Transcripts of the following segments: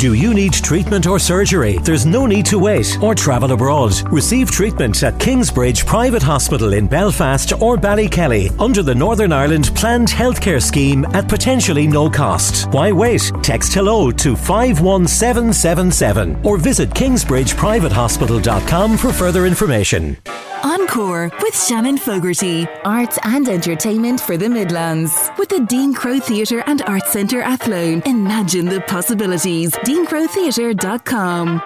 Do you need treatment or surgery? There's no need to wait or travel abroad. Receive treatment at Kingsbridge Private Hospital in Belfast or Ballykelly under the Northern Ireland Planned Healthcare Scheme at potentially no cost. Why wait? Text hello to 51777 or visit kingsbridgeprivatehospital.com for further information. Encore with Shannon Fogarty. Arts and entertainment for the Midlands. With the Dean Crowe Theatre and Arts Centre Athlone. Imagine the possibilities. DeanCroweTheatre.com.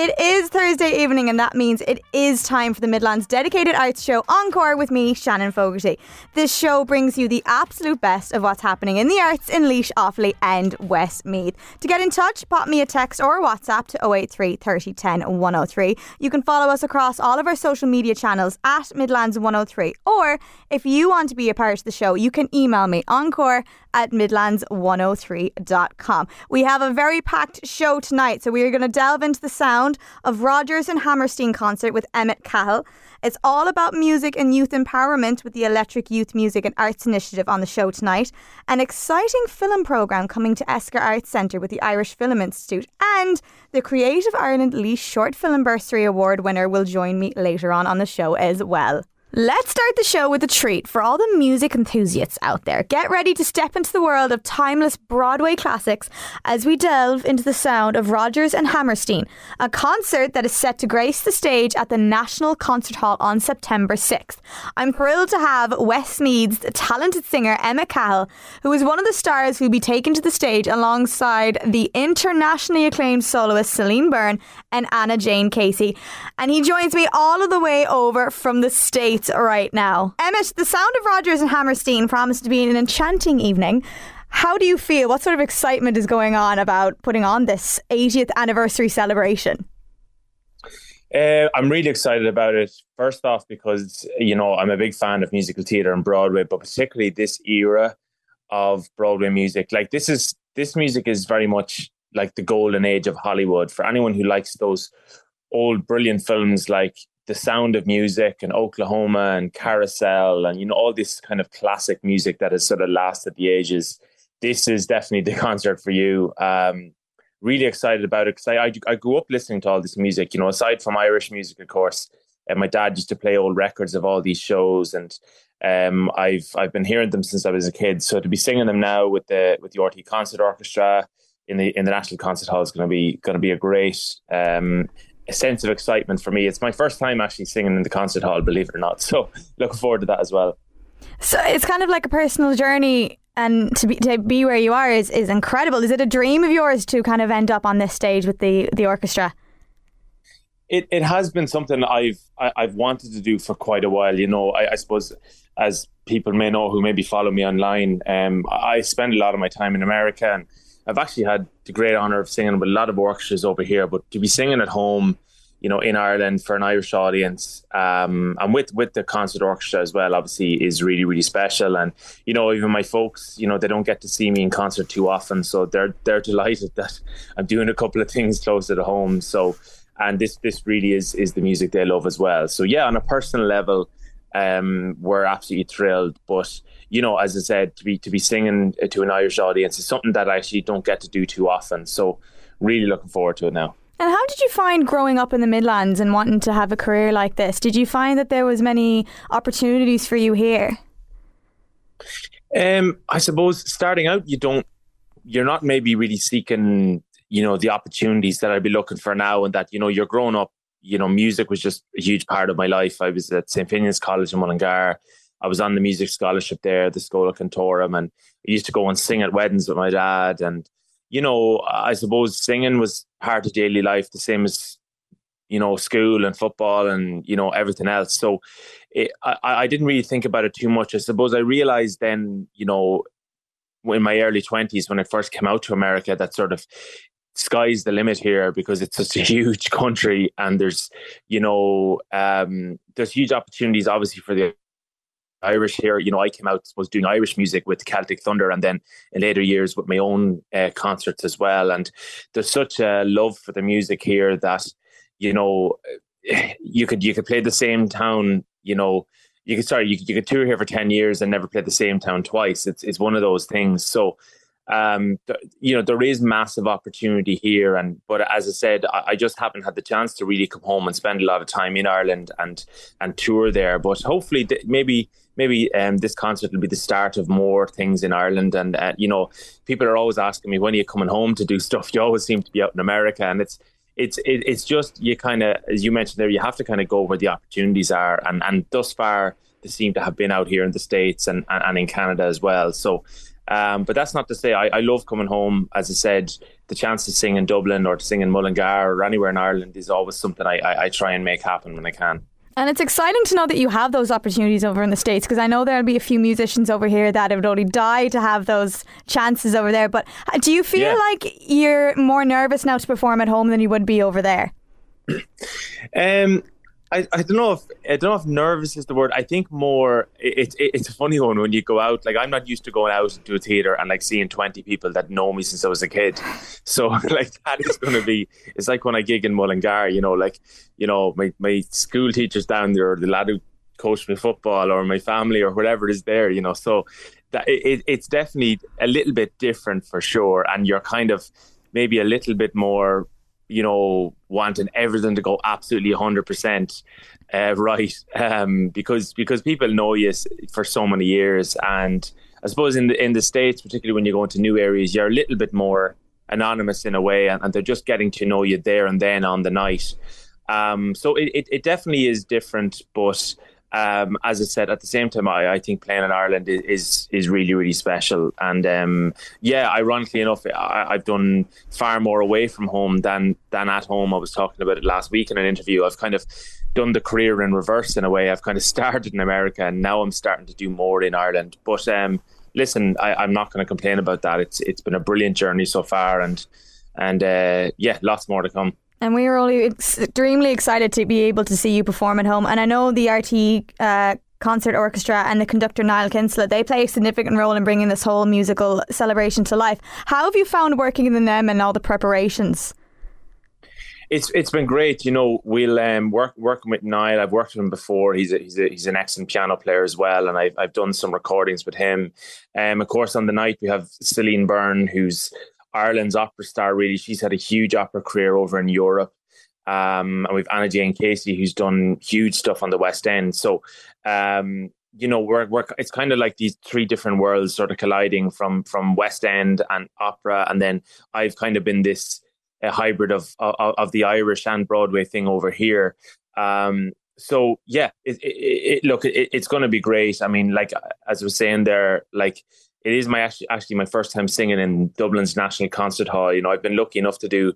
It is Thursday evening, and that means it is time for the Midlands dedicated arts show Encore with me, Shannon Fogarty. This show brings you the absolute best of what's happening in the arts in Laois, Offaly, and Westmeath. To get in touch, pop me a text or a WhatsApp to 083 30 10 103. You can follow us across all of our social media channels at Midlands 103. Or if you want to be a part of the show, you can email me encore at midlands103.com. We have a very packed show tonight, so we are going to delve into the sound of Rodgers and Hammerstein concert with Emmett Cahill. It's all about music and youth empowerment with the Electric Youth Music and Arts Initiative on the show tonight. An exciting film programme coming to Esker Arts Centre with the Irish Film Institute. And the Creative Ireland Lee Short Film Bursary Award winner will join me later on on the show as well. Let's start the show with a treat for all the music enthusiasts out there. Get ready to step into the world of timeless Broadway classics as we delve into the sound of Rodgers and Hammerstein, a concert that is set to grace the stage at the National Concert Hall on September 6th. I'm thrilled to have Westmeath's talented singer Emmett Cahill, who is one of the stars who'll be taken to the stage alongside the internationally acclaimed soloist Celine Byrne and Anna Jane Casey. And he joins me all of the way over from the States right now. Emmett, the sound of Rodgers and Hammerstein promised to be an enchanting evening. How do you feel? What sort of excitement is going on about putting on this 80th anniversary celebration? Uh, I'm really excited about it. First off, because you know I'm a big fan of musical theatre and Broadway, but particularly this era of Broadway music. Like this is this music is very much like the golden age of Hollywood. For anyone who likes those old brilliant films like The Sound of Music and Oklahoma and Carousel and you know all this kind of classic music that has sort of lasted the ages. This is definitely the concert for you. Um, really excited about it because I, I, I grew up listening to all this music. You know, aside from Irish music, of course, and my dad used to play old records of all these shows, and um, I've I've been hearing them since I was a kid. So to be singing them now with the with the RTÉ Concert Orchestra in the in the National Concert Hall is going to be going to be a great um, a sense of excitement for me. It's my first time actually singing in the concert hall, believe it or not. So looking forward to that as well. So it's kind of like a personal journey and to be to be where you are is, is incredible. Is it a dream of yours to kind of end up on this stage with the, the orchestra? It it has been something I've I, have i have wanted to do for quite a while. You know, I, I, suppose as people may know who maybe follow me online, um, I spend a lot of my time in America, and I've actually had the great honor of singing with a lot of orchestras over here. But to be singing at home, you know, in Ireland for an Irish audience, um, and with with the concert orchestra as well, obviously is really really special. And you know, even my folks, you know, they don't get to see me in concert too often, so they're they're delighted that I'm doing a couple of things closer to home. So, and this this really is is the music they love as well. So yeah, on a personal level, um, we're absolutely thrilled. But you know, as I said, to be to be singing to an Irish audience is something that I actually don't get to do too often. So, really looking forward to it now. And how did you find growing up in the Midlands and wanting to have a career like this? Did you find that there was many opportunities for you here? Um, I suppose starting out, you don't, you're not maybe really seeking, you know, the opportunities that I'd be looking for now, and that you know, you're growing up. You know, music was just a huge part of my life. I was at St Finian's College in Mullingar. I was on the music scholarship there, the Schola Cantorum, and I used to go and sing at weddings with my dad. And you know, I suppose singing was part of daily life, the same as you know school and football and you know everything else. So it, I, I didn't really think about it too much. I suppose I realized then, you know, in my early twenties when I first came out to America, that sort of sky's the limit here because it's such a huge country and there's you know um, there's huge opportunities obviously for the Irish here. You know, I came out was doing Irish music with Celtic Thunder, and then in later years with my own uh, concerts as well. And there's such a love for the music here that you know you could you could play the same town. You know, you could sorry you, you could tour here for ten years and never play the same town twice. It's it's one of those things. So. Um, th- you know, there is massive opportunity here. And but as I said, I, I, just haven't had the chance to really come home and spend a lot of time in Ireland and and tour there. But hopefully, th- maybe maybe um, this concert will be the start of more things in Ireland. And uh, you know, people are always asking me when are you coming home to do stuff. You always seem to be out in America, and it's it's it, it's just you kind of as you mentioned there, you have to kind of go where the opportunities are. And and thus far, they seem to have been out here in the states and and, and in Canada as well. So. Um, but that's not to say I, I, love coming home. As I said, the chance to sing in Dublin or to sing in Mullingar or anywhere in Ireland is always something I, I, I try and make happen when I can. And it's exciting to know that you have those opportunities over in the States because I know there'll be a few musicians over here that would only die to have those chances over there. But uh, do you feel yeah. like you're more nervous now to perform at home than you would be over there? um, I, I don't know if I don't know if nervous is the word. I think more it's it, it's a funny one when you go out. Like I'm not used to going out to a theater and like seeing twenty people that know me since I was a kid. So like that is going to be. It's like when I gig in Mullingar. You know, like you know my my school teachers down there, the lad who coached me football, or my family, or whatever is there. You know, so that it, it's definitely a little bit different for sure, and you're kind of maybe a little bit more you know, wanting everything to go absolutely 100% uh, right um, because because people know you for so many years. And I suppose in the, in the States, particularly when you go into new areas, you're a little bit more anonymous in a way and, and they're just getting to know you there and then on the night. Um, so it, it, it definitely is different, but um, as I said, at the same time, I, I think playing in Ireland is is really really special. And um, yeah, ironically enough, I, have done far more away from home than than at home. I was talking about it last week in an interview. I've kind of done the career in reverse in a way. I've kind of started in America, and now I'm starting to do more in Ireland. But um, listen, I, am not going to complain about that. It's it's been a brilliant journey so far, and and uh, yeah, lots more to come. And we were all extremely excited to be able to see you perform at home. And I know the RTÉ uh, Concert Orchestra and the conductor Niall Kinsella, they play a significant role in bringing this whole musical celebration to life. How have you found working with them and all the preparations? It's it's been great. You know, we'll um, work working with Niall. I've worked with him before. He's a, he's a, he's an excellent piano player as well, and I've I've done some recordings with him. Um, of course, on the night we have Celine Byrne, who's Ireland's opera star, really. She's had a huge opera career over in Europe. Um, and we've Anna Jane Casey, who's done huge stuff on the West End. So, um, you know, we're, we're it's kind of like these three different worlds sort of colliding from from West End and opera, and then I've kind of been this a hybrid of, of, of the Irish and Broadway thing over here. Um, so yeah, it, it, it look, it, it's going to be great. I mean, like as I was saying there, like it is my actually actually my first time singing in Dublin's National Concert Hall. You know, I've been lucky enough to do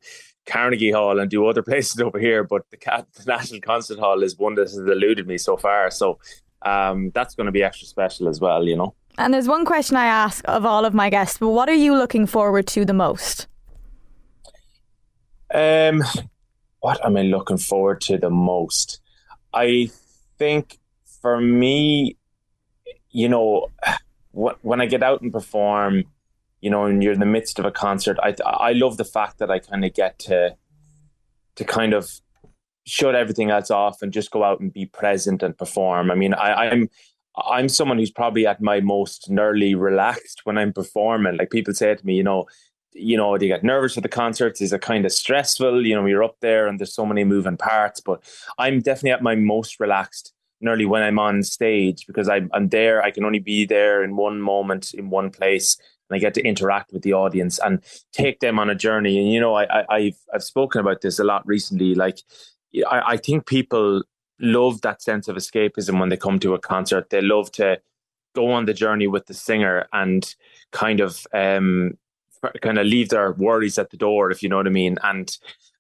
Carnegie Hall and do other places over here, but the, the National Concert Hall is one that has eluded me so far. So um, that's going to be extra special as well. You know. And there's one question I ask of all of my guests: but what are you looking forward to the most? Um, what am I looking forward to the most? I think for me, you know when I get out and perform, you know, and you're in the midst of a concert, I I love the fact that I kind of get to to kind of shut everything else off and just go out and be present and perform. I mean, I, I'm I'm someone who's probably at my most nearly relaxed when I'm performing. Like people say to me, you know, you know, do you get nervous at the concerts? Is it kind of stressful? You know, you're up there and there's so many moving parts. But I'm definitely at my most relaxed nearly when I'm on stage because I'm, I'm there. I can only be there in one moment, in one place, and I get to interact with the audience and take them on a journey. And you know, I, I have I've spoken about this a lot recently. Like, I, I think people love that sense of escapism when they come to a concert. They love to go on the journey with the singer and kind of um kind of leave their worries at the door, if you know what I mean. And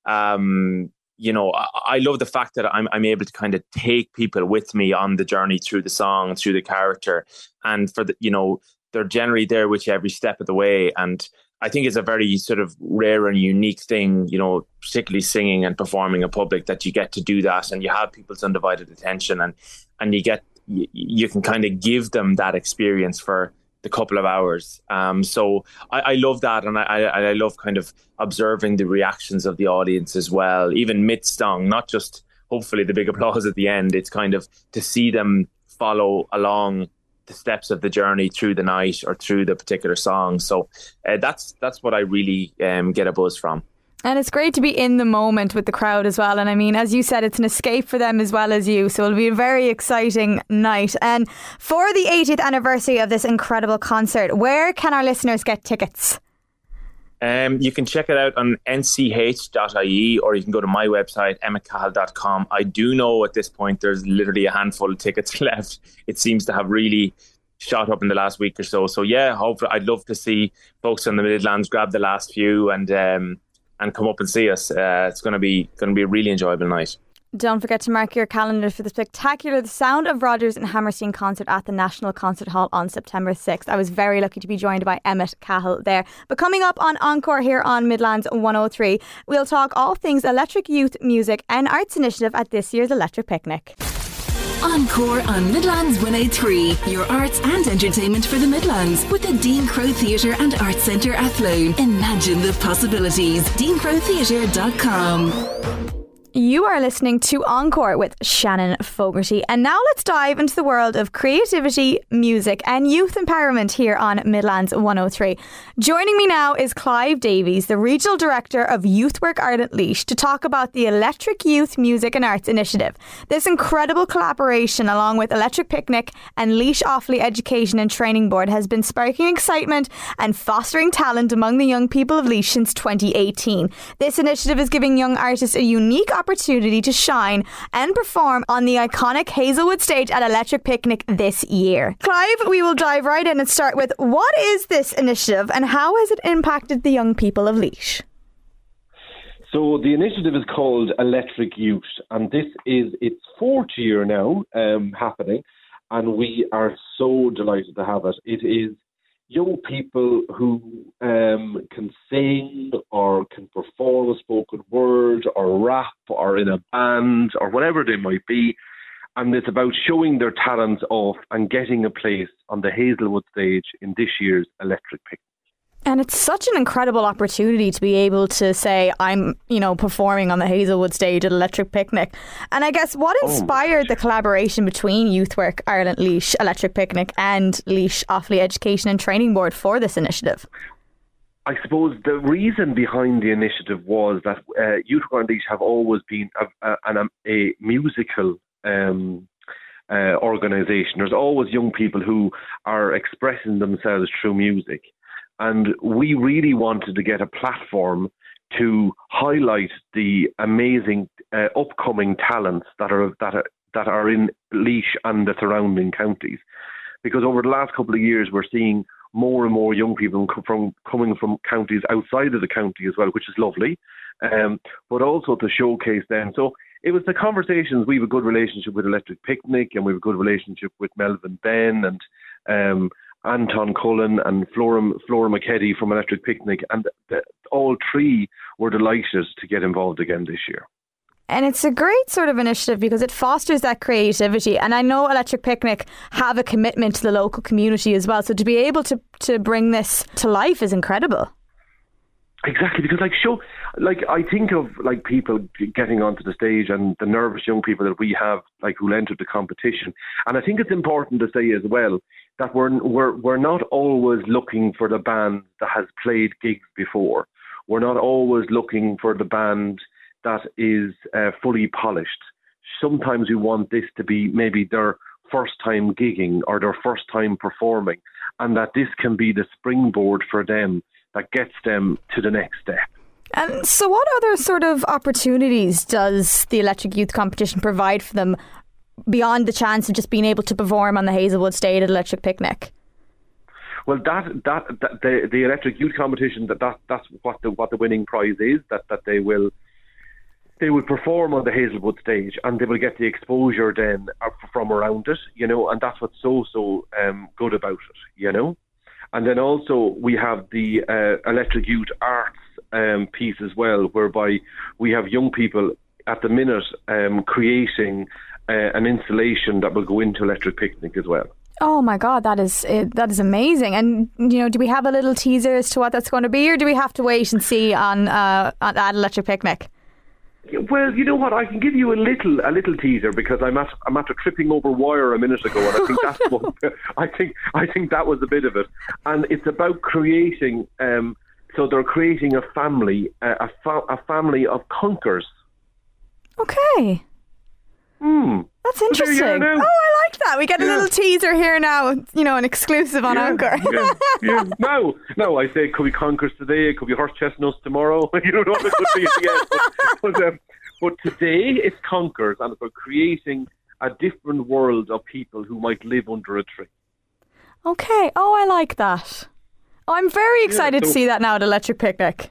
um you know, I, I, love the fact that I'm I'm able to kind of take people with me on the journey through the song, through the character, and for the you know they're generally there with you every step of the way. And I think it's a very sort of rare and unique thing, you know, particularly singing and performing in public that you get to do that, and you have people's undivided attention, and and you get you, you can kind of give them that experience for the couple of hours. Um, so I, I, love that, and I, I, love kind of observing the reactions of the audience as well, even mid song, not just hopefully the big applause at the end. It's kind of to see them follow along the steps of the journey through the night or through the particular song. So uh, that's that's what I really um, get a buzz from. And it's great to be in the moment with the crowd as well. And I mean, as you said, it's an escape for them as well as you. So it'll be a very exciting night. And for the 80th anniversary of this incredible concert, where can our listeners get tickets? Um, you can check it out on nch.ie or you can go to my website, emmetcahill.com. I do know at this point there's literally a handful of tickets left. It seems to have really shot up in the last week or so. So, yeah, hopefully, I'd love to see folks in the Midlands grab the last few and um, and come up and see us. Uh, it's going to be going to be a really enjoyable night. Don't forget to mark your calendar for the spectacular The Sound of Rodgers and Hammerstein concert at the National Concert Hall on September 6th. I was very lucky to be joined by Emmett Cahill there. But coming up on Encore here on Midlands 103, we'll talk all things electric youth music and arts initiative at this year's Electric Picnic. Encore on Midlands 103, your arts and entertainment for the Midlands with the Dean Crowe Theatre and Arts Centre Athlone. Imagine the possibilities. DeanCroweTheatre.com. You are listening to Encore with Shannon Fogarty. And now let's dive into the world of creativity, music, and youth empowerment here on Midlands 103. Joining me now is Clive Davies, the Regional Director of Youth Youthwork Ireland Laois, to talk about the Electric Youth Music and Arts Initiative. This incredible collaboration, along with Electric Picnic and Laois Offaly Education and Training Board, has been sparking excitement and fostering talent among the young people of Laois since 2018. This initiative is giving young artists a unique opportunity to shine and perform on the iconic Hazelwood stage at Electric Picnic this year. Clive, we will dive right in and start with what is this initiative and how has it impacted the young people of Laois? So the initiative is called Electric Youth, and this is its fourth year now um, happening, and we are so delighted to have it. It is young people who um, can sing or can perform a spoken word or rap or in a band or whatever they might be. And it's about showing their talents off and getting a place on the Hazelwood stage in this year's Electric Picnic. And it's such an incredible opportunity to be able to say, I'm, you know, performing on the Hazelwood stage at Electric Picnic. And I guess what oh, inspired oh. the collaboration between Youthwork Ireland Laois Electric Picnic and Laois Offaly Education and Training Board for this initiative? I suppose the reason behind the initiative was that uh, Youth Ireland Laois have always been a, a, a musical um, uh, organisation. There's always young people who are expressing themselves through music. And we really wanted to get a platform to highlight the amazing uh, upcoming talents that are that are, that are in Laois and the surrounding counties. Because over the last couple of years, we're seeing more and more young people from coming from counties outside of the county as well, which is lovely. Um, but also to showcase them. So it was the conversations. We have a good relationship with Electric Picnic, and we have a good relationship with Melvin Benn, and um, Anton Cullen and Flora, Flora McKeddy from Electric Picnic, and the, all three were delighted to get involved again this year. And it's a great sort of initiative because it fosters that creativity. And I know Electric Picnic have a commitment to the local community as well. So to be able to, to bring this to life is incredible. Exactly, because like show, like I think of like people getting onto the stage and the nervous young people that we have, like who entered the competition, and I think it's important to say as well that we're we're we're not always looking for the band that has played gigs before. We're not always looking for the band that is uh, fully polished. Sometimes we want this to be maybe their first time gigging or their first time performing, and that this can be the springboard for them that gets them to the next step. And so, what other sort of opportunities does the Electric Youth Competition provide for them beyond the chance of just being able to perform on the Hazelwood stage at Electric Picnic? Well, that, that that, the the Electric Youth Competition that, that that's what the what the winning prize is that that they will they will perform on the Hazelwood stage and they will get the exposure then from around it, you know, and that's what's so so um, good about it, you know. And then also we have the uh, Electric Youth Arts um, piece as well, whereby we have young people at the minute um, creating uh, an installation that will go into Electric Picnic as well. Oh my God, that is that is amazing! And you know, do we have a little teaser as to what that's going to be, or do we have to wait and see on uh, at Electric Picnic? Well, you know what? I can give you a little a little teaser because I'm at I'm after tripping over wire a minute ago, and I think that's what I think I think that was a bit of it. And it's about creating. Um, so they're creating a family, a fa- a family of conkers. Okay. Hmm. That's interesting. Oh. I like that. We get a Yeah. little teaser here now, you know, an exclusive on yeah, Encore. yeah, yeah. No, no. I say it could be conkers today. It could be horse chestnuts tomorrow. you don't know what it could be at the end. But, but, um, but today it's conkers, and it's about creating a different world of people who might live under a tree. okay. Oh, I like that. I'm very excited to so- see that now at Electric Picnic.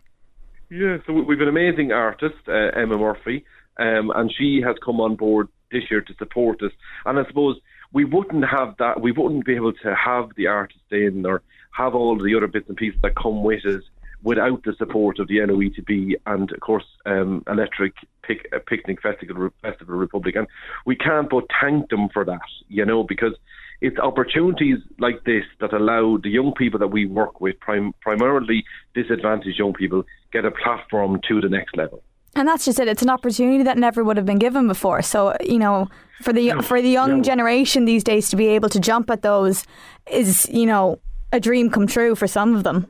Yeah, so we- we've an amazing artist, uh, Emma Murphy, um, and she has come on board this year to support us. And I suppose we wouldn't have that, we wouldn't be able to have the artist in or have all the other bits and pieces that come with us without the support of the LOETB and, of course, um, Electric Pic- uh, Picnic Festival, Festival Republic. And we can't but thank them for that, you know, because it's opportunities like this that allow the young people that we work with, prim- primarily disadvantaged young people, get a platform to the next level. And that's just it. It's an opportunity that never would have been given before. So you know, for the for the young no. generation these days to be able to jump at those is you know a dream come true for some of them.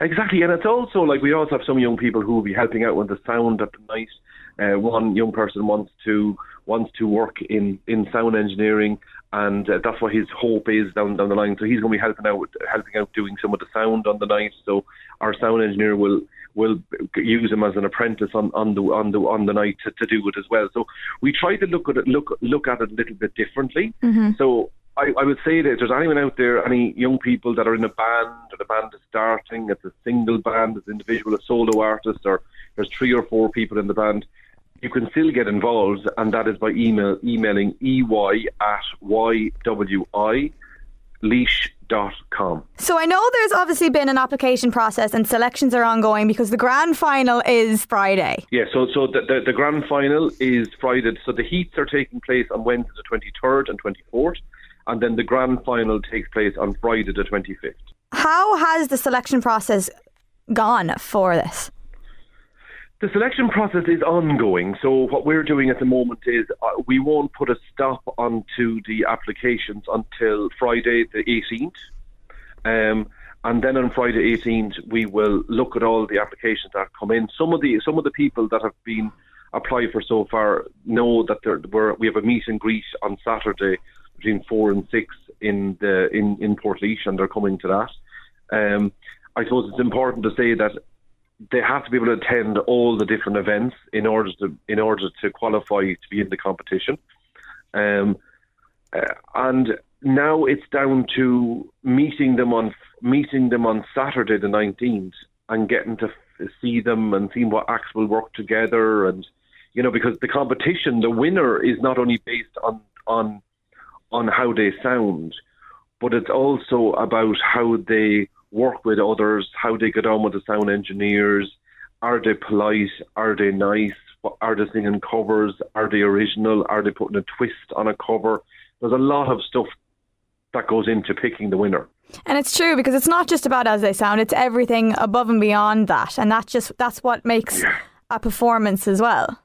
Exactly, and it's also like we also have some young people who will be helping out with the sound at the night. Uh, one young person wants to wants to work in, in sound engineering, and uh, that's what his hope is down down the line. So he's going to be helping out helping out doing some of the sound on the night. So our sound engineer will will use him as an apprentice on, on the on the on the night to, to do it as well. So we try to look at it look look at it a little bit differently. So I, I would say that if there's anyone out there, any young people that are in a band or the band is starting, it's a single band, it's individual, a solo artist, or there's three or four people in the band, you can still get involved, and that is by email emailing ey at ywi leash.com. So I know there's obviously been an application process and selections are ongoing because the grand final is Friday. Yeah, so so the, the, the grand final is Friday. So the heats are taking place on Wednesday the 23rd and 24th, and then the grand final takes place on Friday the 25th. How has the selection process gone for this? The selection process is ongoing. So what we're doing at the moment is uh, we won't put a stop onto the applications until Friday the 18th. Um, and then on Friday 18th, we will look at all the applications that come in. Some of the some of the people that have been applied for so far know that there, we're, we have a meet and greet on Saturday between four and six in the in in Port and they're coming to that. Um, I suppose it's important to say that they have to be able to attend all the different events in order to in order to qualify to be in the competition. Um, uh, and now it's down to meeting them on meeting them on Saturday the nineteenth and getting to f- see them and seeing what acts will work together and you know because the competition the winner is not only based on on on how they sound but it's also about how they work with others, how they get on with the sound engineers. Are they polite? Are they nice? Are they singing covers? Are they original? Are they putting a twist on a cover? There's a lot of stuff that goes into picking the winner. And it's true because it's not just about as they sound, it's everything above and beyond that. And that's just that's what makes Yeah. a performance as well.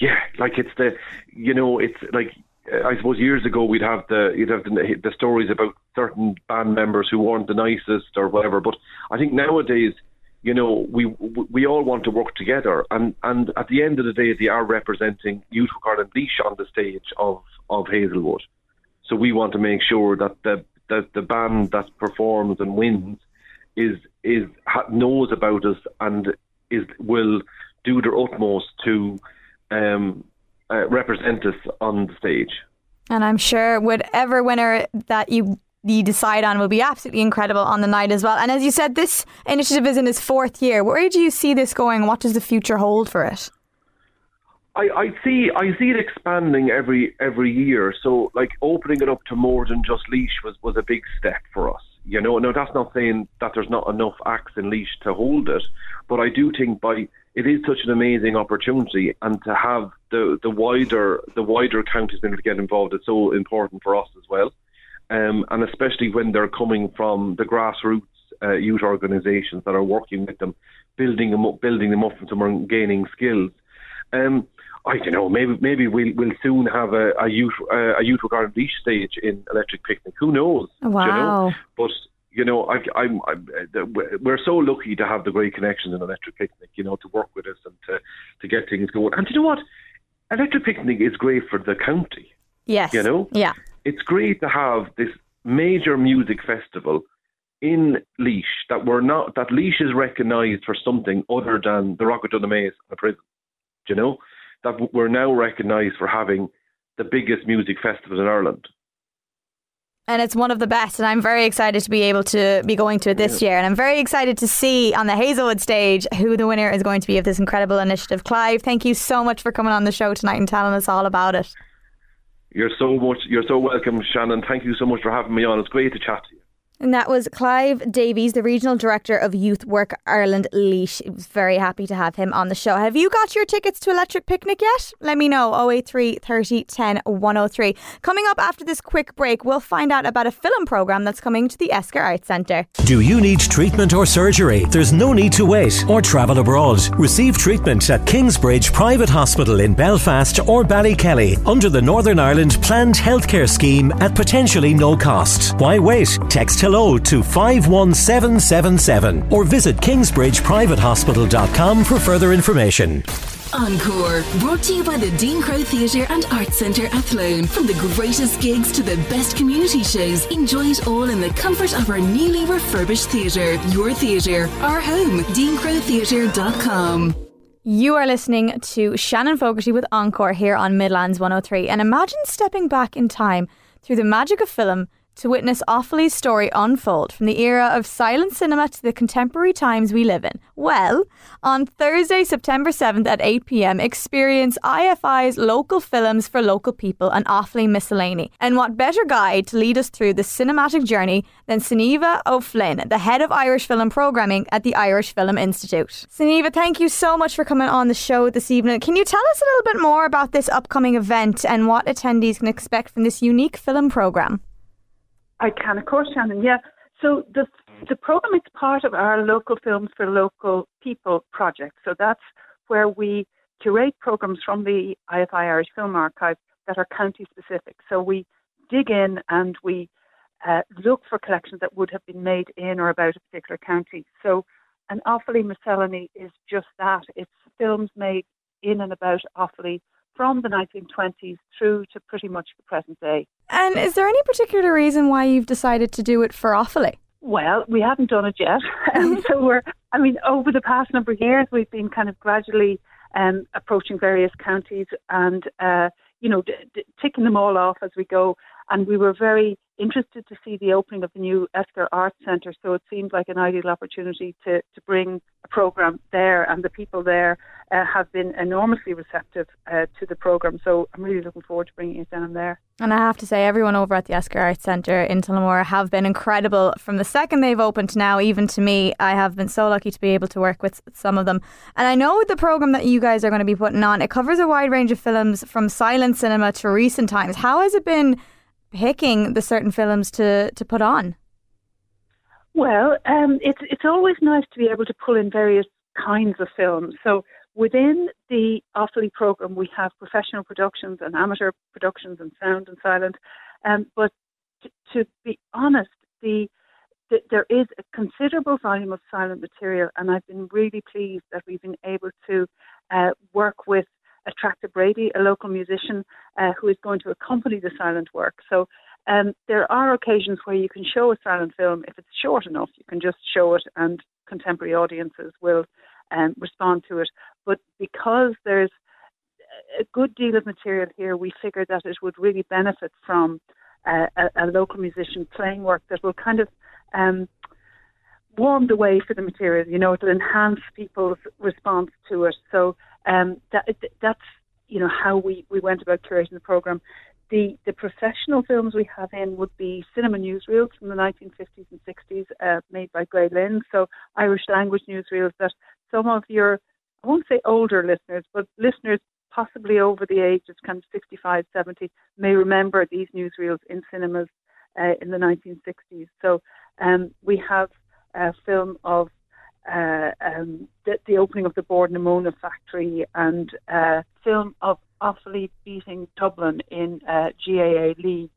Yeah, like it's the, you know, it's like I suppose years ago we'd have the you'd have the, the stories about certain band members who weren't the nicest or whatever. But I think nowadays, you know, we we all want to work together, and and at the end of the day, they are representing Youth for Ireland Laois on the stage of of Hazelwood. So we want to make sure that the that the band that performs and wins is is knows about us and is will do their utmost to um, uh, represent us on the stage. And I'm sure whatever winner that you you decide on will be absolutely incredible on the night as well. And as you said, this initiative is in its fourth year. Where do you see this going? What does the future hold for it? I, I see I see it expanding every every year. So like opening it up to more than just Laois was, was a big step for us. You know, now that's not saying that there's not enough acts in Laois to hold it, but I do think by it is such an amazing opportunity and to have the, the wider the wider counties being able to get involved is so important for us as well. Um, and especially when they're coming from the grassroots uh, youth organisations that are working with them, building them up, building them up, and some gaining skills. Um, I don't know. Maybe maybe we'll we'll soon have a, a youth uh, a youth regarding beach stage in Electric Picnic. Who knows? Wow. You know? But you know, I, I'm, I'm, uh, we're so lucky to have the great connections in Electric Picnic. You know, to work with us and to to get things going. And you know what? Electric Picnic is great for the county. Yes. You know. Yeah. It's great to have this major music festival in Laois that we're not that Laois is recognised for something other than the Rock of Dunamase and the prison. Do you know? that we're now recognised for having the biggest music festival in Ireland. And it's one of the best, and I'm very excited to be able to be going to it this year. And I'm very excited to see on the Hazelwood stage who the winner is going to be of this incredible initiative. Clive, thank you so much for coming on the show tonight and telling us all about it. You're so much. You're so welcome, Shannon. Thank you so much for having me on. It's great to chat to you. And that was Clive Davies, the Regional Director of Youth Work Ireland Laois. I was very happy to have him on the show. Have you got your tickets to Electric Picnic yet? Let me know 083 30 10 103. Coming up after this quick break, we'll find out about a film programme that's coming to the Esker Arts Centre. Do you need treatment or surgery? There's no need to wait or travel abroad. Receive treatment at Kingsbridge Private Hospital in Belfast or Ballykelly under the Northern Ireland Planned Healthcare Scheme at potentially no cost. Why wait? Text hello to 51777 or visit kingsbridgeprivatehospital.com for further information. Encore, brought to you by the Dean Crowe Theatre and Arts Centre Athlone. From the greatest gigs to the best community shows, enjoy it all in the comfort of our newly refurbished theatre. Your theatre, our home, deancrowetheatre.com. You are listening to Shannon Fogarty with Encore here on Midlands 103. And imagine stepping back in time through the magic of film to witness Offaly's story unfold from the era of silent cinema to the contemporary times we live in. Well, on Thursday, September 7th at 8 pm, experience IFI's local films for local people and Offaly Miscellany. And what better guide to lead us through the cinematic journey than Sunniva O'Flynn, the head of Irish film programming at the Irish Film Institute. Sunniva, thank you so much for coming on the show this evening. Can you tell us a little bit more about this upcoming event and what attendees can expect from this unique film programme? I can, of course, Shannon. Yeah. So the the program is part of our local films for local people project. So that's where we curate programs from the IFI Irish Film Archive that are county specific. So we dig in and we uh, look for collections that would have been made in or about a particular county. So an Offaly Miscellany is just that. It's films made in and about Offaly from the 1920s through to pretty much the present day. And is there any particular reason why you've decided to do it for Offaly? Well, we haven't done it yet. um, so we're, I mean, over the past number of years, we've been kind of gradually um, approaching various counties and, uh, you know, d- d- ticking them all off as we go. And we were very interested to see the opening of the new Esker Arts Centre. So it seemed like an ideal opportunity to, to bring a programme there, and the people there uh, have been enormously receptive uh, to the programme. So I'm really looking forward to bringing it down there. And I have to say, everyone over at the Esker Arts Centre in Tullamore have been incredible from the second they've opened now. Even to me, I have been so lucky to be able to work with some of them. And I know the programme that you guys are going to be putting on, it covers a wide range of films from silent cinema to recent times. How has it been? Picking the certain films to, to put on? Well, um, it's it's always nice to be able to pull in various kinds of films. So within the Offaly program, we have professional productions and amateur productions and sound and silent. Um, but t- to be honest, the, the, there is a considerable volume of silent material, and I've been really pleased that we've been able to uh, work with Attractive Brady, a local musician uh, who is going to accompany the silent work. So um, there are occasions where you can show a silent film if it's short enough. You can just show it, and contemporary audiences will um, respond to it. But because there's a good deal of material here, we figured that it would really benefit from uh, a, a, local musician playing work that will kind of um, warm the way for the material. You know, it'll enhance people's response to it. So um, that, that's you know how we, we went about curating the program. The the professional films we have in would be cinema newsreels from the 1950s and 60s, uh, made by Gael Linn. So Irish language newsreels that some of your I won't say older listeners, but listeners possibly over the age of kind of 65, 70 may remember these newsreels in cinemas uh, in the 1960s. So um, we have a film of uh, um, the, the, opening of the Bord na Móna factory and a film of Offaly beating Dublin in a GAA League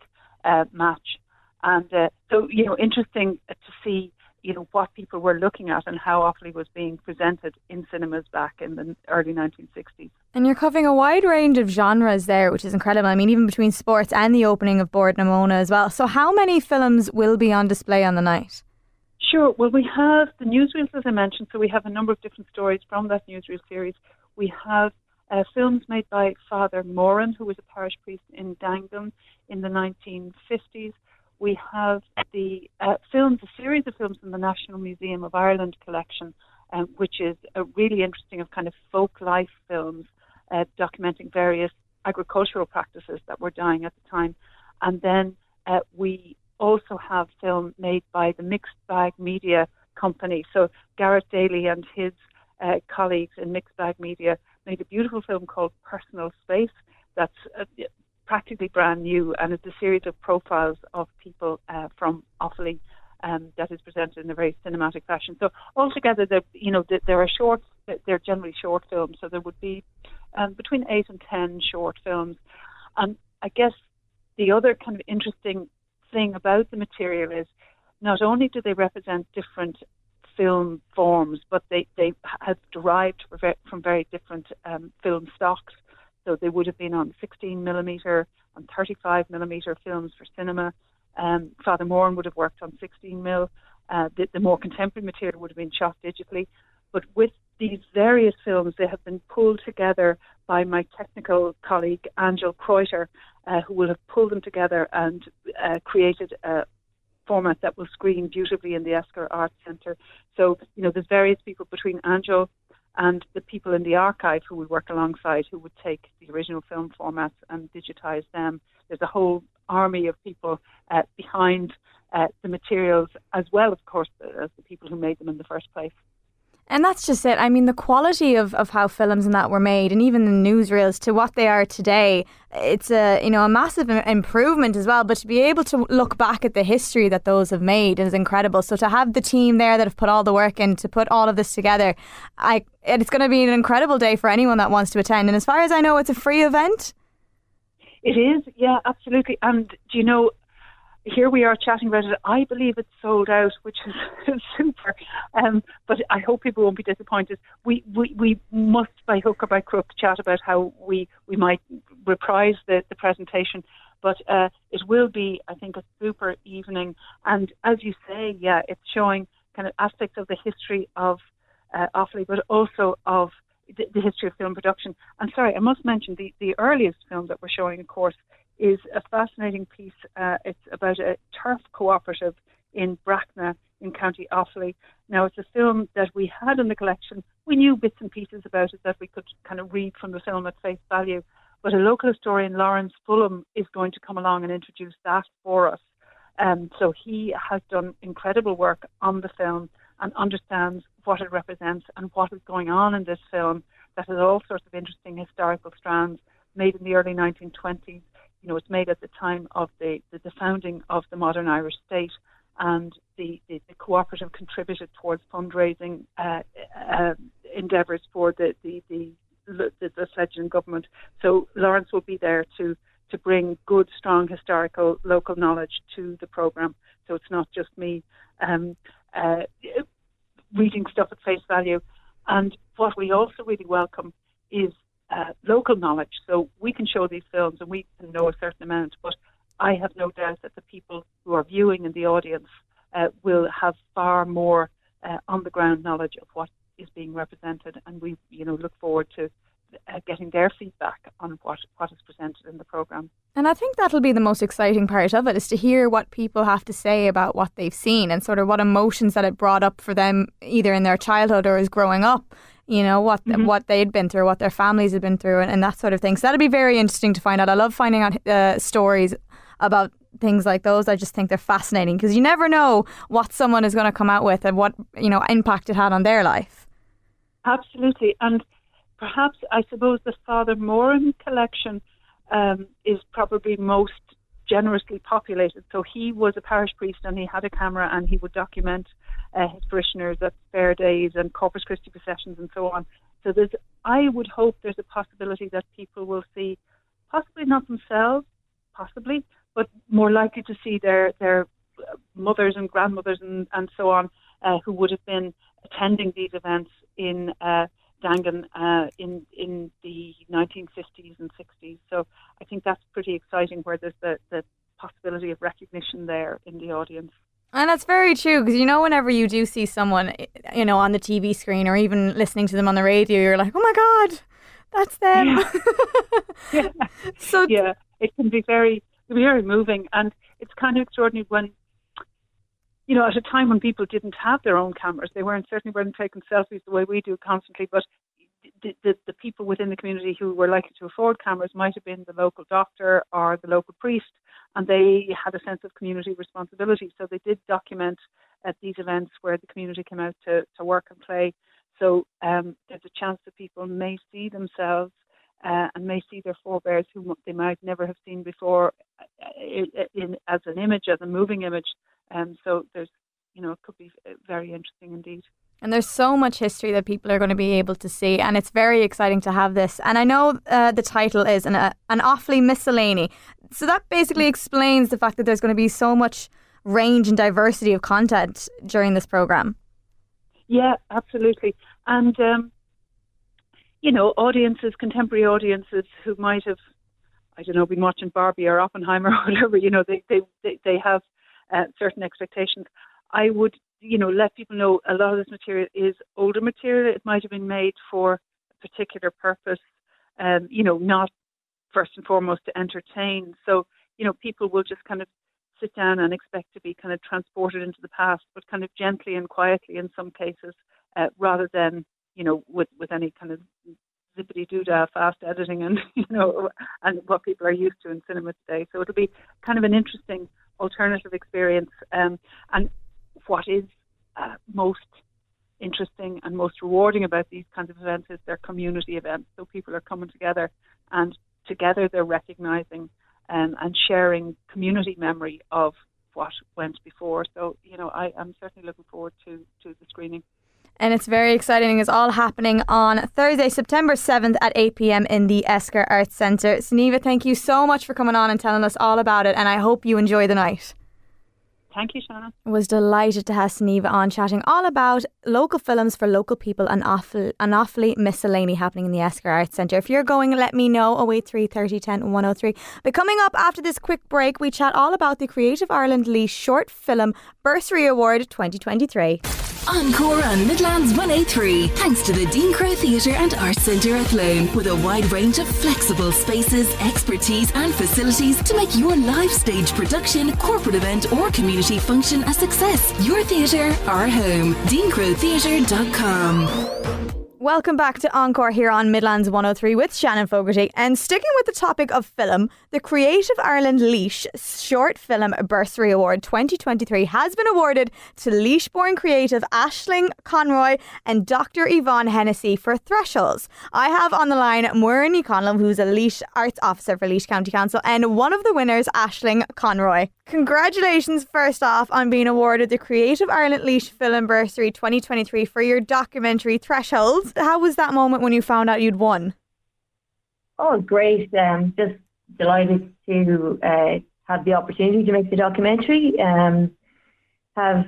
uh, match. And uh, so, you know, interesting to see you know what people were looking at and how Offaly was being presented in cinemas back in the early 1960s. And you're covering a wide range of genres there, which is incredible. I mean, even between sports and the opening of Bord na Móna as well. So, how many films will be on display on the night? Sure. Well, we have the newsreels, as I mentioned. So we have a number of different stories from that newsreel series. We have uh, films made by Father Moran, who was a parish priest in Daingean in the 1950s we have the uh, films, a series of films in the National Museum of Ireland collection, um, which is a really interesting of kind of folk life films uh, documenting various agricultural practices that were dying at the time. And then uh, we also have film made by the Mixed Bag Media Company. So Garrett Daly and his uh, colleagues in Mixed Bag Media made a beautiful film called Personal Space that's uh, practically brand new, and it's a series of profiles of people uh, from Offaly um, that is presented in a very cinematic fashion. So altogether, you know, there are short. They're generally short films, so there would be um, between eight and ten short films. And I guess the other kind of interesting thing about the material is not only do they represent different film forms, but they, they have derived from very different um, film stocks. So they would have been on 16 millimeter and 35 millimeter films for cinema. Um, Father Moran would have worked on 16 mil. Uh, the, the, more contemporary material would have been shot digitally. But with these various films, they have been pulled together by my technical colleague Angel Kreuter, uh, who will have pulled them together and uh, created a format that will screen beautifully in the Esker Arts Centre. So, you know, there's various people between Angel and the people in the archive who we work alongside who would take the original film formats and digitize them. There's a whole army of people uh, behind uh, the materials, as well, of course, as the people who made them in the first place. And that's just it. I mean, the quality of, of how films and that were made, and even the newsreels to what they are today, it's a you know a massive improvement as well. But to be able to look back at the history that those have made is incredible. So to have the team there that have put all the work in to put all of this together, I it's going to be an incredible day for anyone that wants to attend. And as far as I know, it's a free event. It is, yeah, absolutely. And do you know, here we are chatting about it. I believe it's sold out, which is super. Um, but I hope people won't be disappointed. We, we, we must, by hook or by crook, chat about how we, we might reprise the, the presentation. But uh, it will be, I think, a super evening. And as you say, yeah, it's showing kind of aspects of the history of uh, Offaly, but also of the, the, history of film production. And sorry, I must mention the, the earliest film that we're showing, of course, is a fascinating piece. Uh, it's about a turf cooperative in Bracknagh in County Offaly. Now, it's a film that we had in the collection. We knew bits and pieces about it that we could kind of read from the film at face value. But a local historian, Lawrence Fulham, is going to come along and introduce that for us. Um, so he has done incredible work on the film and understands what it represents and what is going on in this film that has all sorts of interesting historical strands made in the early 1920s you know, it's made at the time of the, the, the founding of the modern Irish state, and the, the, the cooperative contributed towards fundraising uh, uh, endeavours for the the, the, the, the fledgling government. So Lawrence will be there to to bring good, strong historical local knowledge to the programme. So it's not just me um, uh, reading stuff at face value. And what we also really welcome is uh, local knowledge. So we can show these films and we can know a certain amount, but I have no doubt that the people who are viewing in the audience uh, will have far more uh, on the ground knowledge of what is being represented, and we, you know, look forward to uh, getting their feedback on what, what is presented in the programme. And I think that'll be the most exciting part of it is to hear what people have to say about what they've seen and sort of what emotions that it brought up for them either in their childhood or as growing up you know what mm-hmm. what they'd been through, what their families had been through, and, and, that sort of thing. So that'll be very interesting to find out. I love finding out uh, stories about things like those. I just think they're fascinating because you never know what someone is going to come out with and what you know impact it had on their life. Absolutely, and perhaps I suppose the Father Moran collection um, is probably most generously populated. So he was a parish priest and he had a camera and he would document uh, his parishioners at fair days and Corpus Christi processions and so on. So there's, I would hope there's a possibility that people will see, possibly not themselves, possibly, but more likely to see their their mothers and grandmothers and, and so on uh, who would have been attending these events in uh, Daingean uh, in in the 1950s and 60s. So I think that's pretty exciting, where there's the, the possibility of recognition there in the audience. And that's very true because you know, whenever you do see someone, you know, on the TV screen or even listening to them on the radio, you're like, oh my God, that's them. Yeah. yeah. So yeah, it can be very, very moving, and it's kind of extraordinary when, you know, at a time when people didn't have their own cameras, they weren't certainly weren't taking selfies the way we do constantly, but the, the, the, people within the community who were likely to afford cameras might have been the local doctor or the local priest, and they had a sense of community responsibility. So they did document at these events where the community came out to, to work and play. So um, there's a chance that people may see themselves uh, and may see their forebears who they might never have seen before uh, in, in, as an image, as a moving image. Um, so there's, you know, it could be very interesting indeed. And there's so much history that people are going to be able to see, and it's very exciting to have this. And I know uh, the title is an, uh, an Offaly miscellany. So that basically explains the fact that there's going to be so much range and diversity of content during this program. Yeah, absolutely. And, um, you know, audiences, contemporary audiences who might have, I don't know, been watching Barbie or Oppenheimer or whatever, you know, they, they, they, they have uh, certain expectations. I would you know, let people know a lot of this material is older material. It might have been made for a particular purpose, um, you know, not first and foremost to entertain. So, you know, people will just kind of sit down and expect to be kind of transported into the past, but kind of gently and quietly in some cases, uh, rather than, you know, with, with any kind of zippity doo dah fast editing and, you know, and what people are used to in cinema today. So it'll be kind of an interesting alternative experience. Um, and what is uh, most interesting and most rewarding about these kinds of events is they're community events. So people are coming together and together they're recognizing um, and sharing community memory of what went before. So, you know, I am certainly looking forward to, to the screening. And it's very exciting. It's all happening on Thursday, September 7th at 8 pm in the Esker Arts Centre. Sunniva, thank you so much for coming on and telling us all about it. And I hope you enjoy the night. Thank you, Shannon. Was delighted to have Sunniva on chatting all about local films for local people and awful, an Offaly miscellany happening in the Esker Arts Centre. If you're going, let me know 083 30 10 103. But coming up after this quick break, we chat all about the Creative Ireland Laois Short Film Bursary Award 2023. Encore on Midlands 103, thanks to the Dean Crowe Theatre and Arts Centre at Athlone, with a wide range of flexible spaces, expertise, and facilities to make your live stage production, corporate event, or community function a success. Your theatre, our home. DeanCroweTheatre.com. Welcome back to Encore here on Midlands 103 with Shannon Fogerty. And sticking with the topic of film, the Creative Ireland Laois Short Film Bursary Award 2023 has been awarded to Laois born creative Ashling Conroy and Dr. Yvonne Hennessy for Thresholds. I have on the line Muireann Conlon, who's a Laois Arts Officer for Laois County Council, and one of the winners, Ashling Conroy. Congratulations, first off, on being awarded the Creative Ireland Laois Film Bursary 2023 for your documentary Thresholds. How was that moment when you found out you'd won? Oh, great. Um, just delighted to uh, have the opportunity to make the documentary. Um, have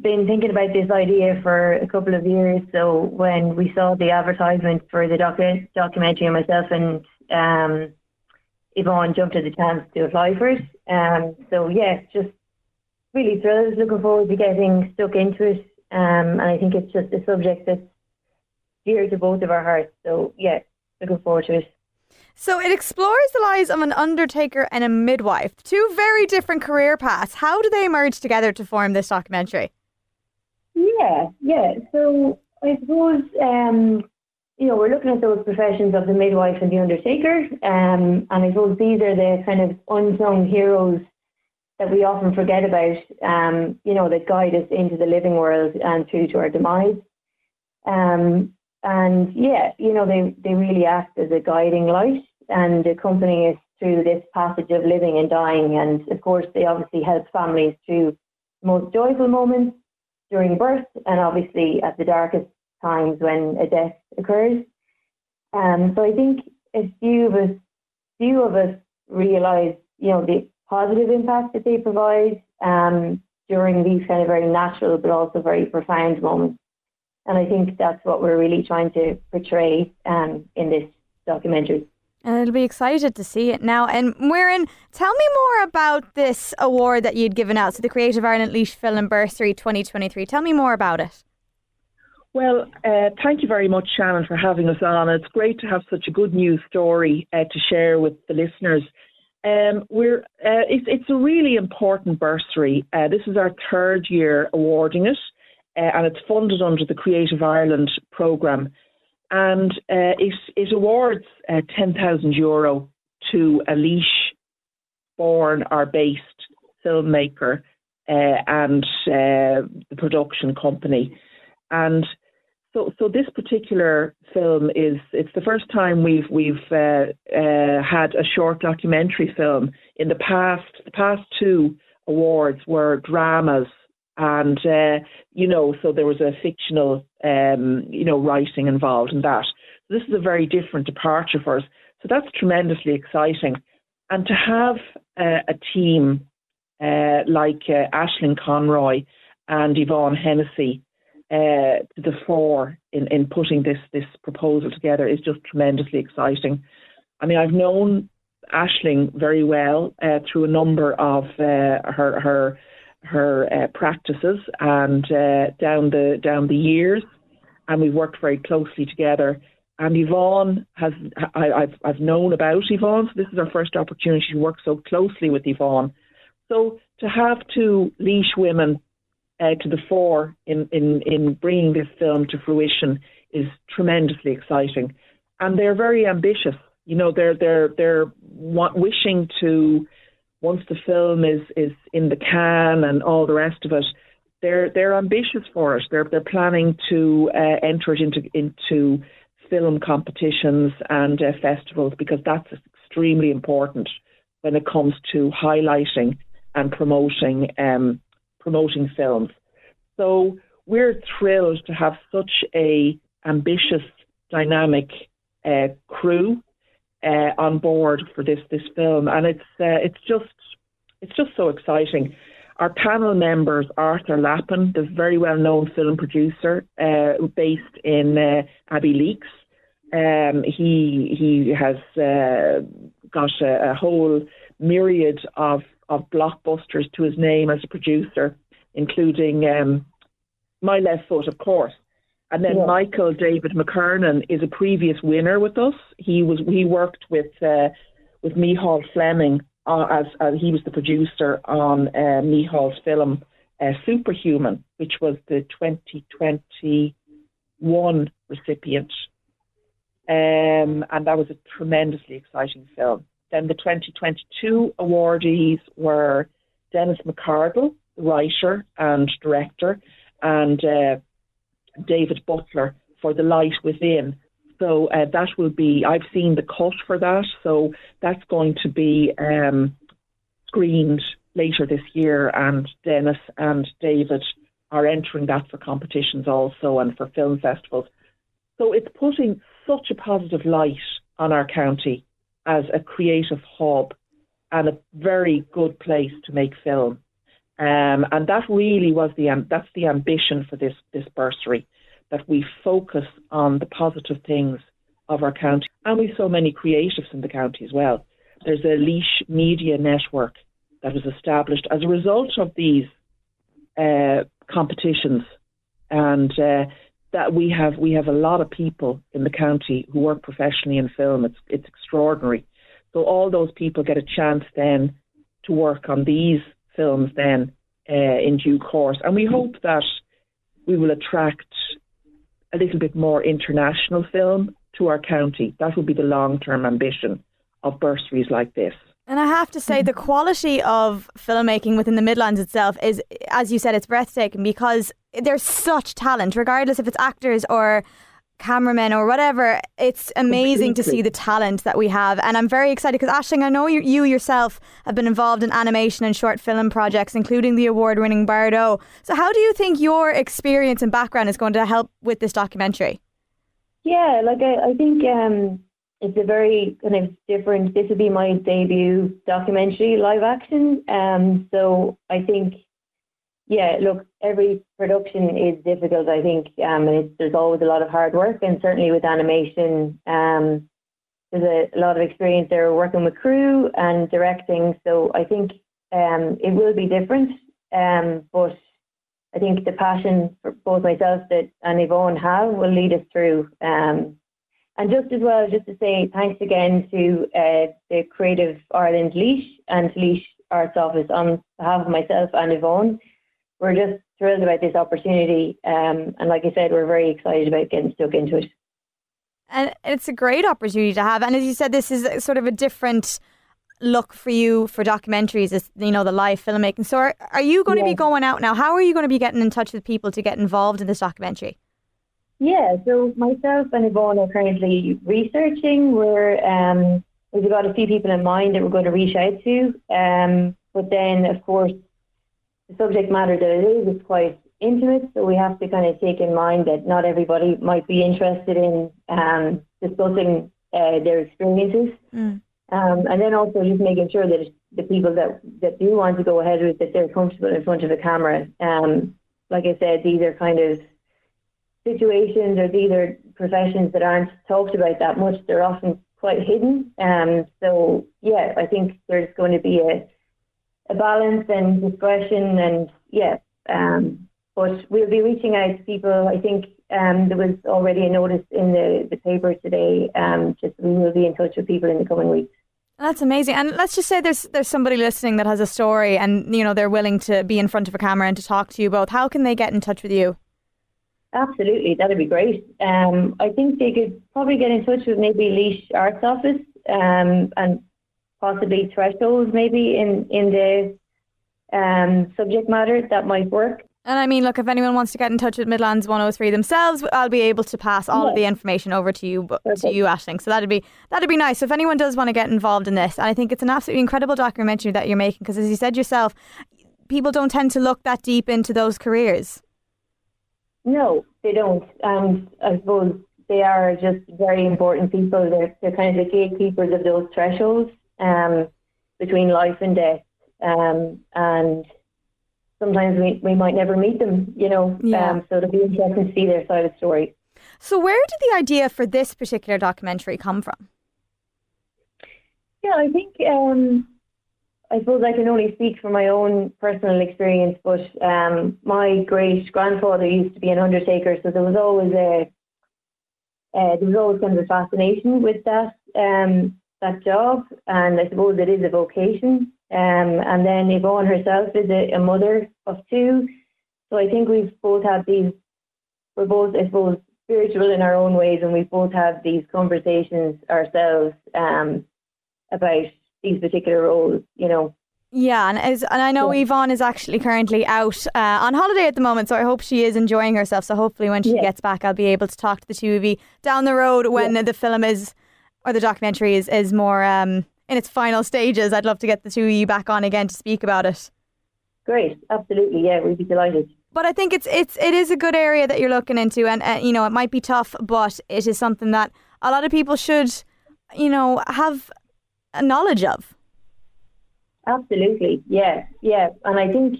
been thinking about this idea for a couple of years. So when we saw the advertisement for the docu- documentary, myself and um, Yvonne jumped at the chance to apply for it. Um, so yeah, just really thrilled, looking forward to getting stuck into it. Um, and I think it's just a subject that's dear to both of our hearts. So yeah, looking forward to it. So it explores the lives of an undertaker and a midwife, two very different career paths. How do they merge together to form this documentary? Yeah, yeah. So I suppose um, you know, we're looking at those professions of the midwife and the undertaker. Um, and I suppose these are the kind of unsung heroes that we often forget about, um, you know, that guide us into the living world and through to our demise. Um, and yeah, you know, they, they really act as a guiding light and accompany us through this passage of living and dying. And of course, they obviously help families through the most joyful moments during birth and obviously at the darkest times when a death occurs. Um, so I think a few of us, few of us realise, you know, the positive impact that they provide um, during these kind of very natural but also very profound moments. And I think that's what we're really trying to portray um, in this documentary. And it'll be excited to see it now. And Muireann, tell me more about this award that you'd given out, so the Creative Ireland Laois Film Bursary 2023. Tell me more about it. Well, uh, thank you very much, Shannon, for having us on. It's great to have such a good news story uh, to share with the listeners. Um, we're uh, it's, it's a really important bursary. Uh, this is our third year awarding it, uh, and it's funded under the Creative Ireland programme. And uh, it, it awards ten thousand euro to a Laois born or based filmmaker and the production company. And so, so this particular film is it's the first time we've we've uh, uh, had a short documentary film. In the past, the past two awards were dramas, and uh, you know, so there was a fictional, um, you know, writing involved in that. So this is a very different departure for us. So that's tremendously exciting, and to have uh, a team uh, like uh, Ashling Conroy and Yvonne Hennessy uh, to the fore in, in putting this this proposal together is just tremendously exciting. I mean, I've known Ashling very well uh, through a number of uh, her her her uh, practices and uh, down the down the years, and we've worked very closely together. And Yvonne has I, have I've known about Yvonne, so this is our first opportunity to work so closely with Yvonne. So to have two Laois women uh, to the fore in, in, in bringing this film to fruition is tremendously exciting. And they're very ambitious. You know, they're they're they're wishing to once the film is is in the can and all the rest of it, they're they're ambitious for it. They're they're planning to uh, enter it into into film competitions and uh, festivals because that's extremely important when it comes to highlighting and promoting um, promoting films. So we're thrilled to have such a ambitious, dynamic uh, crew uh, on board for this this film, and it's uh, it's just it's just so exciting. Our panel members, Arthur Lappin, the very well known film producer uh, based in uh, Abbeyleix. Um, he he has uh, got a, a whole myriad of of blockbusters to his name as a producer, including um, My Left Foot, of course. And then yeah. Michael David McKernan is a previous winner with us. He was he worked with uh, with Micheál Fleming uh, as, as, he was the producer on uh, Micheál's film uh, Superhuman, which was the 2021 recipient, um, and that was a tremendously exciting film. Then the 2022 awardees were Dennis McCargill, writer and director, and uh, David Butler for The Light Within. So uh, that will be, I've seen the cut for that, so that's going to be um, screened later this year, and Dennis and David are entering that for competitions also and for film festivals. So it's putting such a positive light on our county as a creative hub and a very good place to make film. Um, and that really was the that's the ambition for this this bursary, that we focus on the positive things of our county, and we so many creatives in the county as well. There's a Laois Media Network that was established as a result of these uh, competitions, and uh, that we have we have a lot of people in the county who work professionally in film. It's it's extraordinary. So all those people get a chance then to work on these films then uh, in due course, and we hope that we will attract a little bit more international film to our county. That will be the long term ambition of bursaries like this. And I have to say, the quality of filmmaking within the Midlands itself is, as you said, it's breathtaking because there's such talent, regardless if it's actors or cameramen or whatever, it's amazing to see the talent that we have. And I'm very excited because, Ashling, I know you, you yourself have been involved in animation and short film projects, including the award winning Bardo. So, how do you think your experience and background is going to help with this documentary? Yeah, like I, I think um, it's a very kind of different. This will be my debut documentary live action. Um, so I think, yeah, look, every production is difficult. I think, um, and there's always a lot of hard work, and certainly with animation, um, there's a, a lot of experience there working with crew and directing. So I think um, it will be different, um, but I think the passion for both myself that and Yvonne have will lead us through. Um, and just as well, just to say thanks again to uh, the Creative Ireland Laois and Laois Arts Office on behalf of myself and Yvonne. We're just thrilled about this opportunity. Um, and like I said, we're very excited about getting stuck into it. And it's a great opportunity to have. And as you said, this is sort of a different look for you for documentaries is you know the live filmmaking so are, are you going yeah. to be going out now how are you going to be getting in touch with people to get involved in this documentary yeah, so myself and Yvonne are currently researching. We're um, we've got a few people in mind that we're going to reach out to. Um, but then, of course, the subject matter that it is is quite intimate, so we have to kind of take in mind that not everybody might be interested in um, discussing uh, their experiences. Mm. Um, and then also just making sure that the people that, that do want to go ahead with that they're comfortable in front of a camera. Um, like I said, these are kind of situations or these are professions that aren't talked about that much. They're often quite hidden. Um, so yeah, I think there's going to be a a balance and discretion and yeah. Um, but we'll be reaching out to people. I think um, there was already a notice in the, the paper today. Um, just we will be in touch with people in the coming weeks. That's amazing. And let's just say there's there's somebody listening that has a story and you know they're willing to be in front of a camera and to talk to you both. How can they get in touch with you? Absolutely, that'd be great. Um, I think they could probably get in touch with maybe Laois Arts Office um, and possibly Thresholds maybe in in the um, subject matter that might work. And I mean, look, if anyone wants to get in touch with Midlands 103 themselves, I'll be able to pass all of the information over to you Perfect. to you, Ashling. So that'd be that'd be nice. So if anyone does want to get involved in this, and I think it's an absolutely incredible documentary that you're making because, as you said yourself, people don't tend to look that deep into those careers. No, they don't. And I suppose they are just very important people. They're, they're kind of the gatekeepers of those thresholds um, between life and death. Um, and sometimes we, we might never meet them, you know. Yeah. Um, so it'll be interesting to see their side of the story. So, where did the idea for this particular documentary come from? Yeah, I think um, I suppose I can only speak from my own personal experience, but um, my great grandfather used to be an undertaker, so there was always a uh, there was always kind of a fascination with that um, that job, and I suppose it is a vocation. Um, and then Yvonne herself is a, a, mother of two, so I think we've both had these. We're both, I suppose, spiritual in our own ways, and we've both have these conversations ourselves um, about these particular roles, you know. Yeah, and as, and I know yeah. Yvonne is actually currently out uh, on holiday at the moment, so I hope she is enjoying herself. So hopefully, when she yeah. gets back, I'll be able to talk to the two of you down the road when yeah. the film is or the documentary is is more um, in its final stages. I'd love to get the two of you back on again to speak about it. Great, absolutely, yeah, we'd be delighted. But I think it's it's it is a good area that you're looking into, and uh, you know it might be tough, but it is something that a lot of people should, you know, have knowledge of. Absolutely, yeah, yeah. And I think,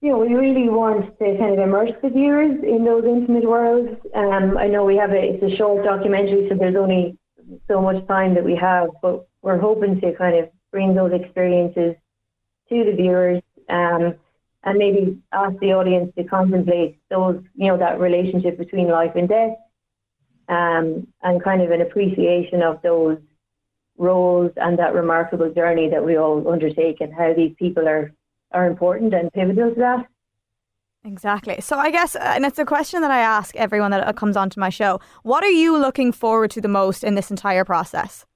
you know, we really want to kind of immerse the viewers in those intimate worlds. Um, I know we have a, it's a short documentary, so there's only so much time that we have, but we're hoping to kind of bring those experiences to the viewers um, and maybe ask the audience to contemplate those, you know, that relationship between life and death um, and kind of an appreciation of those roles and that remarkable journey that we all undertake and how these people are, are important and pivotal to that. Exactly. So I guess, uh, and it's a question that I ask everyone that uh, comes onto my show. What are you looking forward to the most in this entire process?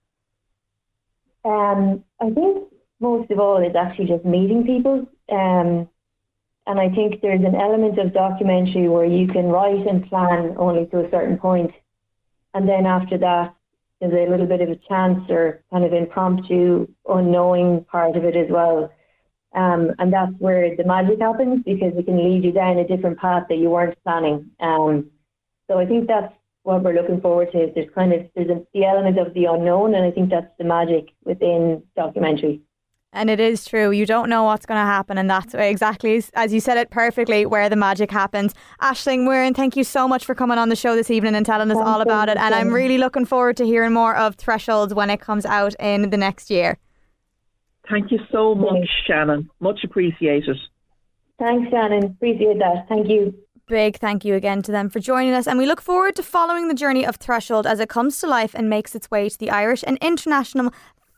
Um, I think most of all is actually just meeting people. Um, and I think there's an element of documentary where you can write and plan only to a certain point, and then after that, there's a little bit of a chance or kind of impromptu, unknowing part of it as well. Um, and that's where the magic happens because it can lead you down a different path that you weren't planning. Um, so I think that's what we're looking forward to. There's kind of there's a, the element of the unknown, and I think that's the magic within documentary. And it is true. You don't know what's going to happen. And that's exactly, as you said it perfectly, where the magic happens. Aisling Muireann, thank you so much for coming on the show this evening and telling us all about it. And I'm really looking forward to hearing more of Thresholds when it comes out in the next year. Thank you so much, Shannon. Much appreciated. Thanks, Shannon. Appreciate that. Thank you big thank you again to them for joining us. And we look forward to following the journey of Threshold as it comes to life and makes its way to the Irish and international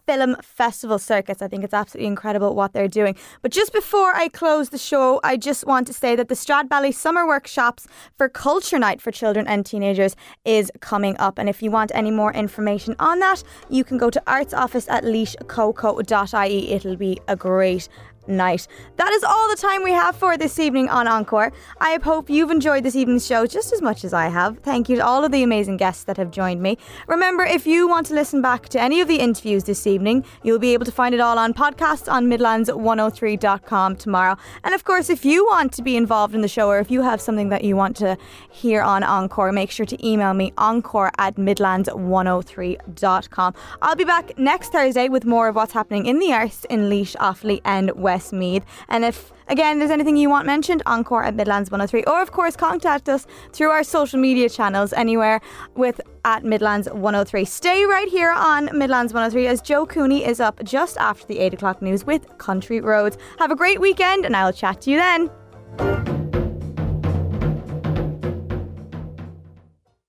film festival circuits. I think it's absolutely incredible what they're doing. But just before I close the show, I just want to say that the Stradbally Summer Workshops for Culture Night for children and teenagers is coming up. And if you want any more information on that, you can go to arts office at laoiscoco.ie. It'll be a great night. That is all the time we have for this evening on Encore. I hope you've enjoyed this evening's show just as much as I have. Thank you to all of the amazing guests that have joined me. Remember, if you want to listen back to any of the interviews this evening, you'll be able to find it all on podcasts on Midlands103.com tomorrow. And of course, if you want to be involved in the show or if you have something that you want to hear on Encore, make sure to email me encore at Midlands103.com. I'll be back next Thursday with more of what's happening in the arts in Laois, Offaly, and West. Westmeath. And if Again, there's anything you want mentioned, encore at Midlands 103, or of course, contact us through our social media channels anywhere with at Midlands 103. Stay right here on Midlands 103 as Joe Cooney is up just after the 8 o'clock news with Country Roads. Have a great weekend, and I'll chat to you then.